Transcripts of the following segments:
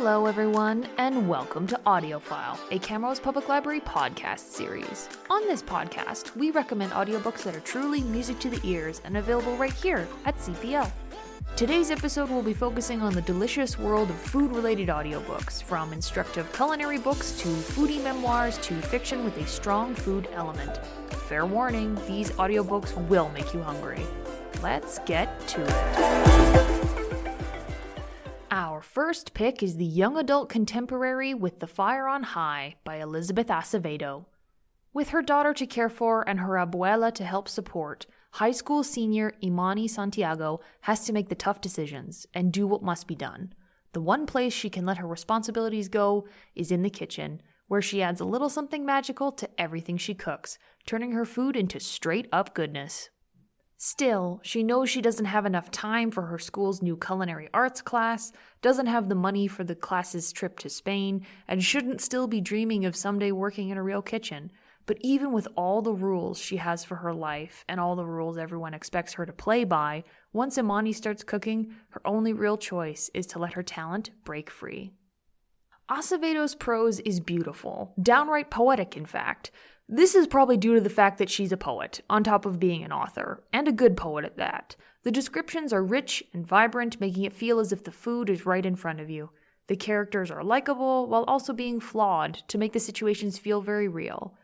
Hello, everyone, and welcome to Audiophile, a Camrose Public Library podcast series. On this podcast, we recommend audiobooks that are truly music to the ears and available right here at CPL. Today's episode will be focusing on the delicious world of food related audiobooks, from instructive culinary books to foodie memoirs to fiction with a strong food element. Fair warning, these audiobooks will make you hungry. Let's get to it. First pick is the young adult contemporary With the Fire on High by Elizabeth Acevedo. With her daughter to care for and her abuela to help support, high school senior Imani Santiago has to make the tough decisions and do what must be done. The one place she can let her responsibilities go is in the kitchen, where she adds a little something magical to everything she cooks, turning her food into straight up goodness. Still, she knows she doesn't have enough time for her school's new culinary arts class, doesn't have the money for the class's trip to Spain, and shouldn't still be dreaming of someday working in a real kitchen. But even with all the rules she has for her life and all the rules everyone expects her to play by, once Imani starts cooking, her only real choice is to let her talent break free. Acevedo's prose is beautiful, downright poetic, in fact. This is probably due to the fact that she's a poet, on top of being an author, and a good poet at that. The descriptions are rich and vibrant, making it feel as if the food is right in front of you. The characters are likable while also being flawed to make the situations feel very real.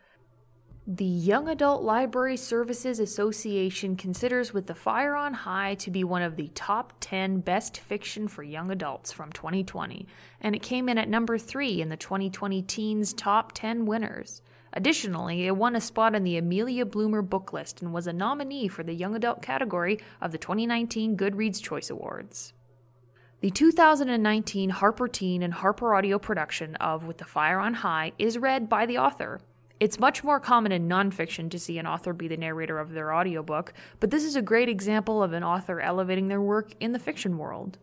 The Young Adult Library Services Association considers With the Fire on High to be one of the top 10 best fiction for young adults from 2020, and it came in at number 3 in the 2020 Teens Top 10 Winners. Additionally, it won a spot on the Amelia Bloomer book list and was a nominee for the young adult category of the 2019 Goodreads Choice Awards. The 2019 Harper Teen and Harper Audio production of With the Fire on High is read by the author. It's much more common in nonfiction to see an author be the narrator of their audiobook, but this is a great example of an author elevating their work in the fiction world.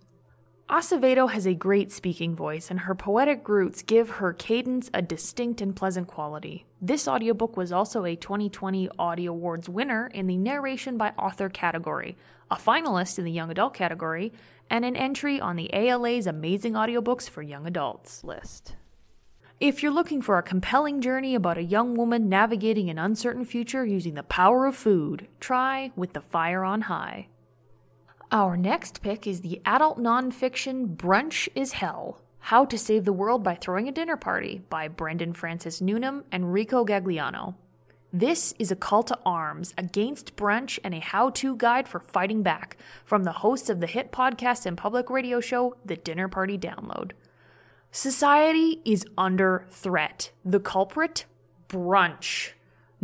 Acevedo has a great speaking voice, and her poetic roots give her cadence a distinct and pleasant quality. This audiobook was also a 2020 Audie Awards winner in the Narration by Author category, a finalist in the Young Adult category, and an entry on the ALA's Amazing Audiobooks for Young Adults list. If you're looking for a compelling journey about a young woman navigating an uncertain future using the power of food, try With the Fire on High. Our next pick is the adult nonfiction Brunch is Hell How to Save the World by Throwing a Dinner Party by Brendan Francis Newnam and Rico Gagliano. This is a call to arms against brunch and a how to guide for fighting back from the hosts of the hit podcast and public radio show, The Dinner Party Download. Society is under threat. The culprit? Brunch.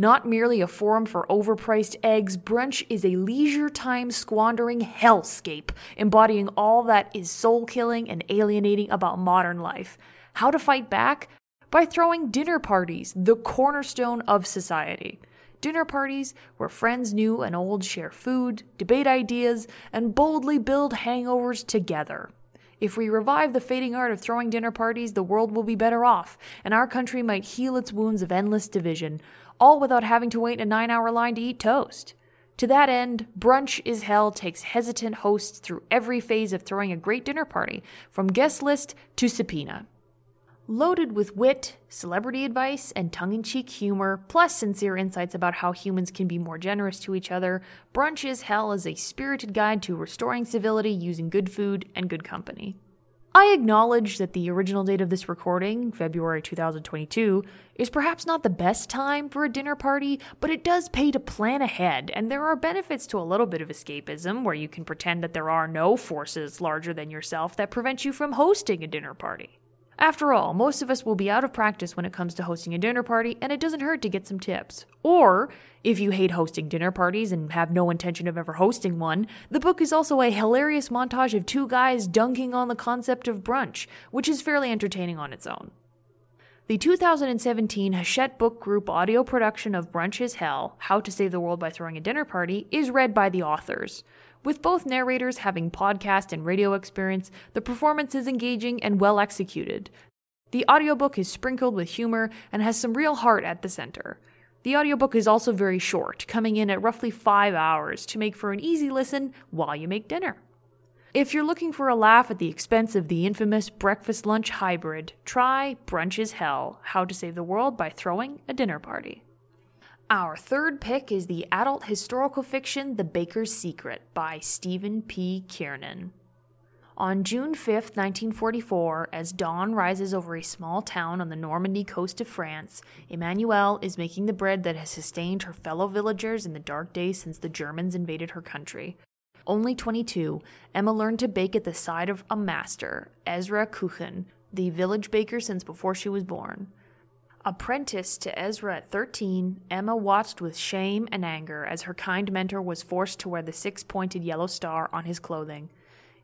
Not merely a forum for overpriced eggs, brunch is a leisure time squandering hellscape, embodying all that is soul killing and alienating about modern life. How to fight back? By throwing dinner parties, the cornerstone of society. Dinner parties where friends new and old share food, debate ideas, and boldly build hangovers together. If we revive the fading art of throwing dinner parties, the world will be better off, and our country might heal its wounds of endless division, all without having to wait a nine hour line to eat toast. To that end, Brunch is Hell takes hesitant hosts through every phase of throwing a great dinner party, from guest list to subpoena. Loaded with wit, celebrity advice, and tongue in cheek humor, plus sincere insights about how humans can be more generous to each other, Brunch is Hell is a spirited guide to restoring civility using good food and good company. I acknowledge that the original date of this recording, February 2022, is perhaps not the best time for a dinner party, but it does pay to plan ahead, and there are benefits to a little bit of escapism where you can pretend that there are no forces larger than yourself that prevent you from hosting a dinner party. After all, most of us will be out of practice when it comes to hosting a dinner party, and it doesn't hurt to get some tips. Or, if you hate hosting dinner parties and have no intention of ever hosting one, the book is also a hilarious montage of two guys dunking on the concept of brunch, which is fairly entertaining on its own. The 2017 Hachette Book Group audio production of Brunch is Hell How to Save the World by Throwing a Dinner Party is read by the authors. With both narrators having podcast and radio experience, the performance is engaging and well executed. The audiobook is sprinkled with humor and has some real heart at the center. The audiobook is also very short, coming in at roughly five hours to make for an easy listen while you make dinner. If you're looking for a laugh at the expense of the infamous breakfast lunch hybrid, try Brunch is Hell How to Save the World by Throwing a Dinner Party. Our third pick is the adult historical fiction The Baker's Secret by Stephen P. Kiernan. On June 5, 1944, as dawn rises over a small town on the Normandy coast of France, Emmanuelle is making the bread that has sustained her fellow villagers in the dark days since the Germans invaded her country. Only 22, Emma learned to bake at the side of a master, Ezra Kuchen, the village baker since before she was born. Apprenticed to Ezra at 13, Emma watched with shame and anger as her kind mentor was forced to wear the six pointed yellow star on his clothing.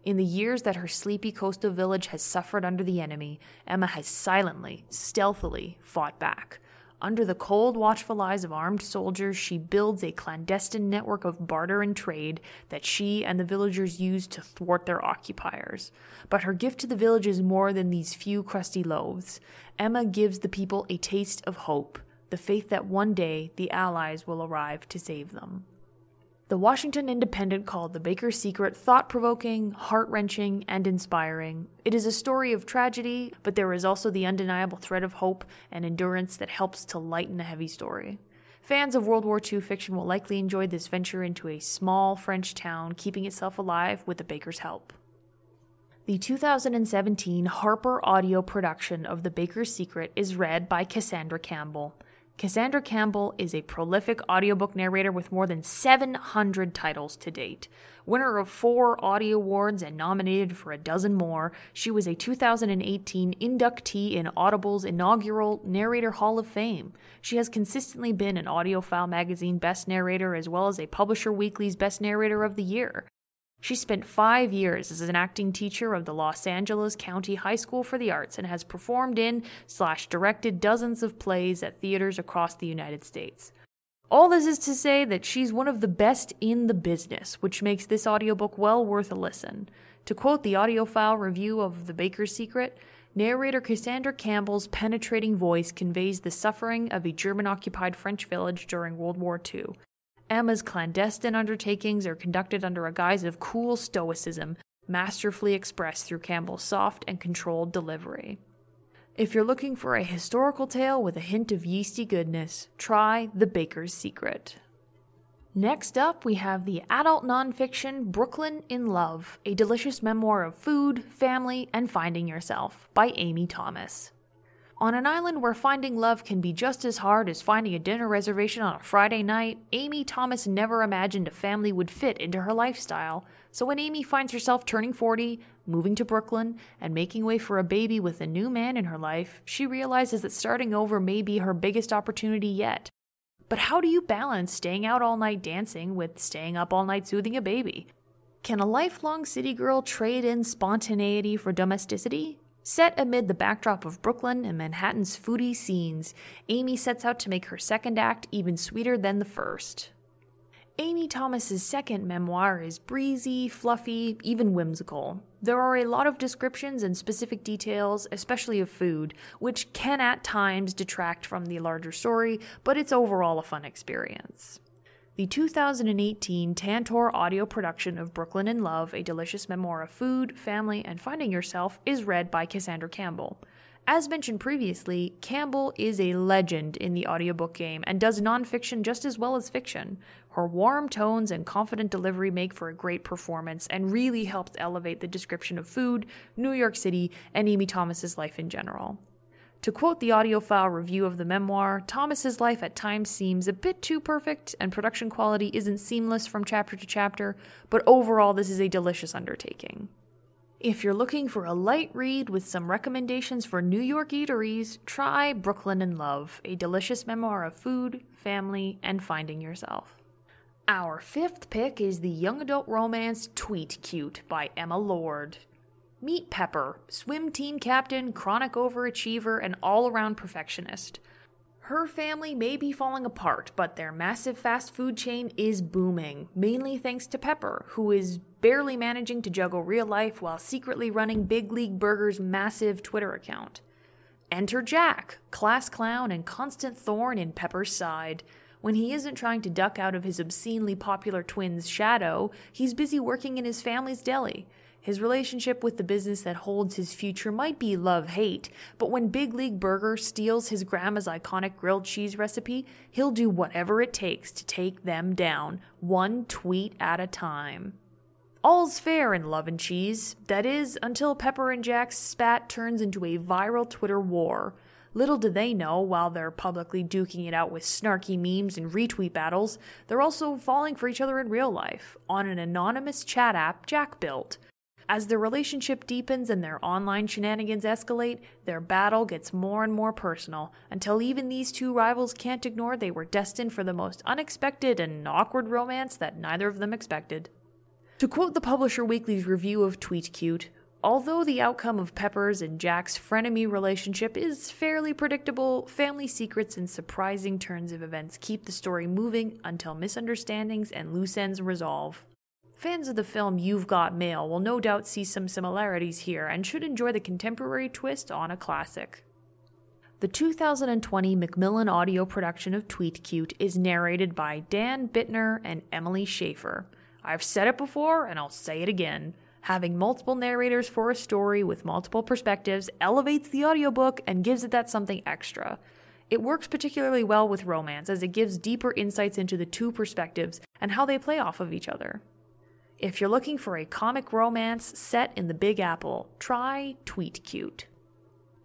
In the years that her sleepy coastal village has suffered under the enemy, Emma has silently, stealthily fought back. Under the cold, watchful eyes of armed soldiers, she builds a clandestine network of barter and trade that she and the villagers use to thwart their occupiers. But her gift to the village is more than these few crusty loaves. Emma gives the people a taste of hope, the faith that one day the Allies will arrive to save them. The Washington Independent called The Baker's Secret thought provoking, heart wrenching, and inspiring. It is a story of tragedy, but there is also the undeniable thread of hope and endurance that helps to lighten a heavy story. Fans of World War II fiction will likely enjoy this venture into a small French town keeping itself alive with the baker's help. The 2017 Harper audio production of The Baker's Secret is read by Cassandra Campbell. Cassandra Campbell is a prolific audiobook narrator with more than 700 titles to date. Winner of four Audie Awards and nominated for a dozen more, she was a 2018 inductee in Audible's inaugural Narrator Hall of Fame. She has consistently been an AudioFile magazine Best Narrator as well as a Publisher Weekly's Best Narrator of the Year. She spent five years as an acting teacher of the Los Angeles County High School for the Arts and has performed in slash directed dozens of plays at theaters across the United States. All this is to say that she's one of the best in the business, which makes this audiobook well worth a listen. To quote the AudioFile review of The Baker's Secret, narrator Cassandra Campbell's penetrating voice conveys the suffering of a German occupied French village during World War II Emma's clandestine undertakings are conducted under a guise of cool stoicism, masterfully expressed through Campbell's soft and controlled delivery. If you're looking for a historical tale with a hint of yeasty goodness, try The Baker's Secret. Next up, we have the adult nonfiction Brooklyn in Love, a delicious memoir of food, family, and finding yourself by Amy Thomas. On an island where finding love can be just as hard as finding a dinner reservation on a Friday night, Amy Thomas never imagined a family would fit into her lifestyle. So when Amy finds herself turning 40, moving to Brooklyn, and making way for a baby with a new man in her life, she realizes that starting over may be her biggest opportunity yet. But how do you balance staying out all night dancing with staying up all night soothing a baby? Can a lifelong city girl trade in spontaneity for domesticity? Set amid the backdrop of Brooklyn and Manhattan's foodie scenes, Amy sets out to make her second act even sweeter than the first. Amy Thomas's second memoir is breezy, fluffy, even whimsical. There are a lot of descriptions and specific details, especially of food, which can at times detract from the larger story, but it's overall a fun experience. The 2018 Tantor audio production of Brooklyn in Love, a delicious memoir of food, family, and finding yourself, is read by Cassandra Campbell. As mentioned previously, Campbell is a legend in the audiobook game and does nonfiction just as well as fiction. Her warm tones and confident delivery make for a great performance and really helps elevate the description of food, New York City, and Amy Thomas's life in general. To quote the AudioFile review of the memoir, Thomas's life at times seems a bit too perfect, and production quality isn't seamless from chapter to chapter, but overall, this is a delicious undertaking. If you're looking for a light read with some recommendations for New York eateries, try Brooklyn in Love, a delicious memoir of food, family, and finding yourself. Our fifth pick is the young adult romance Tweet Cute by Emma Lord. Meet Pepper, swim team captain, chronic overachiever, and all around perfectionist. Her family may be falling apart, but their massive fast food chain is booming, mainly thanks to Pepper, who is barely managing to juggle real life while secretly running Big League Burger's massive Twitter account. Enter Jack, class clown and constant thorn in Pepper's side. When he isn't trying to duck out of his obscenely popular twin's shadow, he's busy working in his family's deli. His relationship with the business that holds his future might be love hate, but when Big League Burger steals his grandma's iconic grilled cheese recipe, he'll do whatever it takes to take them down, one tweet at a time. All's fair in love and cheese, that is, until Pepper and Jack's spat turns into a viral Twitter war. Little do they know, while they're publicly duking it out with snarky memes and retweet battles, they're also falling for each other in real life, on an anonymous chat app Jack built. As their relationship deepens and their online shenanigans escalate, their battle gets more and more personal, until even these two rivals can't ignore they were destined for the most unexpected and awkward romance that neither of them expected. To quote the Publisher Weekly's review of Tweet Cute, although the outcome of Pepper's and Jack's frenemy relationship is fairly predictable, family secrets and surprising turns of events keep the story moving until misunderstandings and loose ends resolve. Fans of the film You've Got Mail will no doubt see some similarities here and should enjoy the contemporary twist on a classic. The 2020 Macmillan audio production of Tweet Cute is narrated by Dan Bittner and Emily Schaefer. I've said it before and I'll say it again. Having multiple narrators for a story with multiple perspectives elevates the audiobook and gives it that something extra. It works particularly well with romance as it gives deeper insights into the two perspectives and how they play off of each other. If you're looking for a comic romance set in the Big Apple, try Tweet Cute.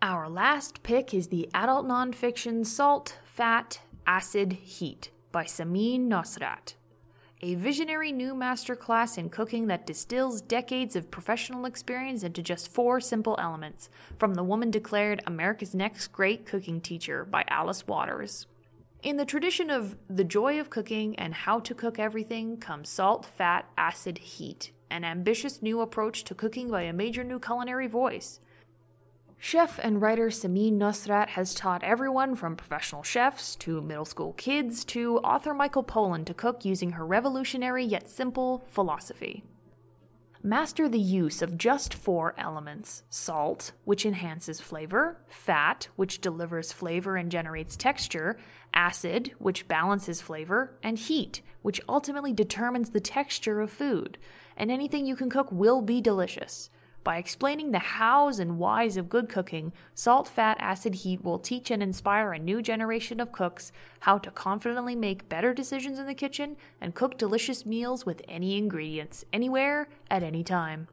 Our last pick is the adult nonfiction Salt, Fat, Acid, Heat by Samin Nosrat. A visionary new masterclass in cooking that distills decades of professional experience into just four simple elements, from the woman declared America's Next Great Cooking Teacher by Alice Waters. In the tradition of the joy of cooking and how to cook everything comes salt, fat, acid, heat, an ambitious new approach to cooking by a major new culinary voice. Chef and writer Samin Nosrat has taught everyone from professional chefs to middle school kids to author Michael Pollan to cook using her revolutionary yet simple philosophy. Master the use of just four elements salt, which enhances flavor, fat, which delivers flavor and generates texture, acid, which balances flavor, and heat, which ultimately determines the texture of food. And anything you can cook will be delicious. By explaining the hows and whys of good cooking, Salt, Fat, Acid, Heat will teach and inspire a new generation of cooks how to confidently make better decisions in the kitchen and cook delicious meals with any ingredients, anywhere, at any time.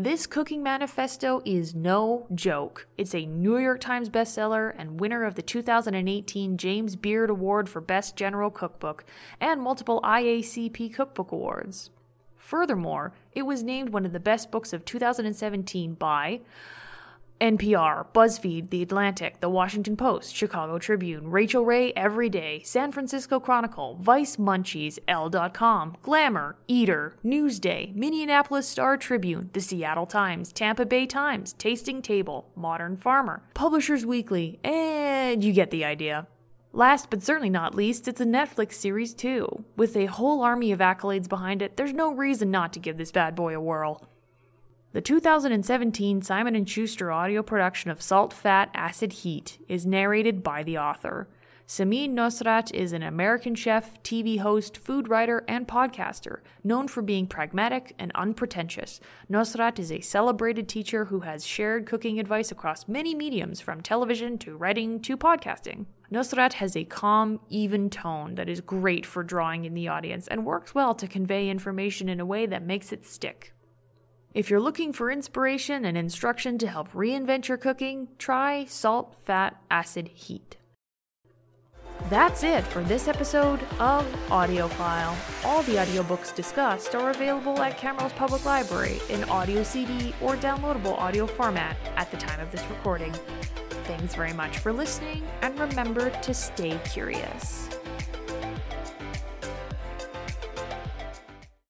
This cooking manifesto is no joke. It's a New York Times bestseller and winner of the 2018 James Beard Award for Best General Cookbook and multiple IACP Cookbook Awards. Furthermore, it was named one of the best books of 2017 by NPR, BuzzFeed, The Atlantic, The Washington Post, Chicago Tribune, Rachael Ray Every Day, San Francisco Chronicle, Vice Munchies, Elle.com, Glamour, Eater, Newsday, Minneapolis Star Tribune, The Seattle Times, Tampa Bay Times, Tasting Table, Modern Farmer, Publishers Weekly, and you get the idea. Last but certainly not least, it's a Netflix series too. With a whole army of accolades behind it, there's no reason not to give this bad boy a whirl. The 2017 Simon & Schuster audio production of Salt, Fat, Acid, Heat is narrated by the author. Samin Nosrat is an American chef, TV host, food writer, and podcaster, known for being pragmatic and unpretentious. Nosrat is a celebrated teacher who has shared cooking advice across many mediums, from television to writing to podcasting. Nosrat has a calm, even tone that is great for drawing in the audience and works well to convey information in a way that makes it stick. If you're looking for inspiration and instruction to help reinvent your cooking, try Salt, Fat, Acid, Heat. That's it for this episode of Audiophile. All the audiobooks discussed are available at Camrose Public Library in audio CD or downloadable audio format at the time of this recording. Thanks very much for listening, and remember to stay curious.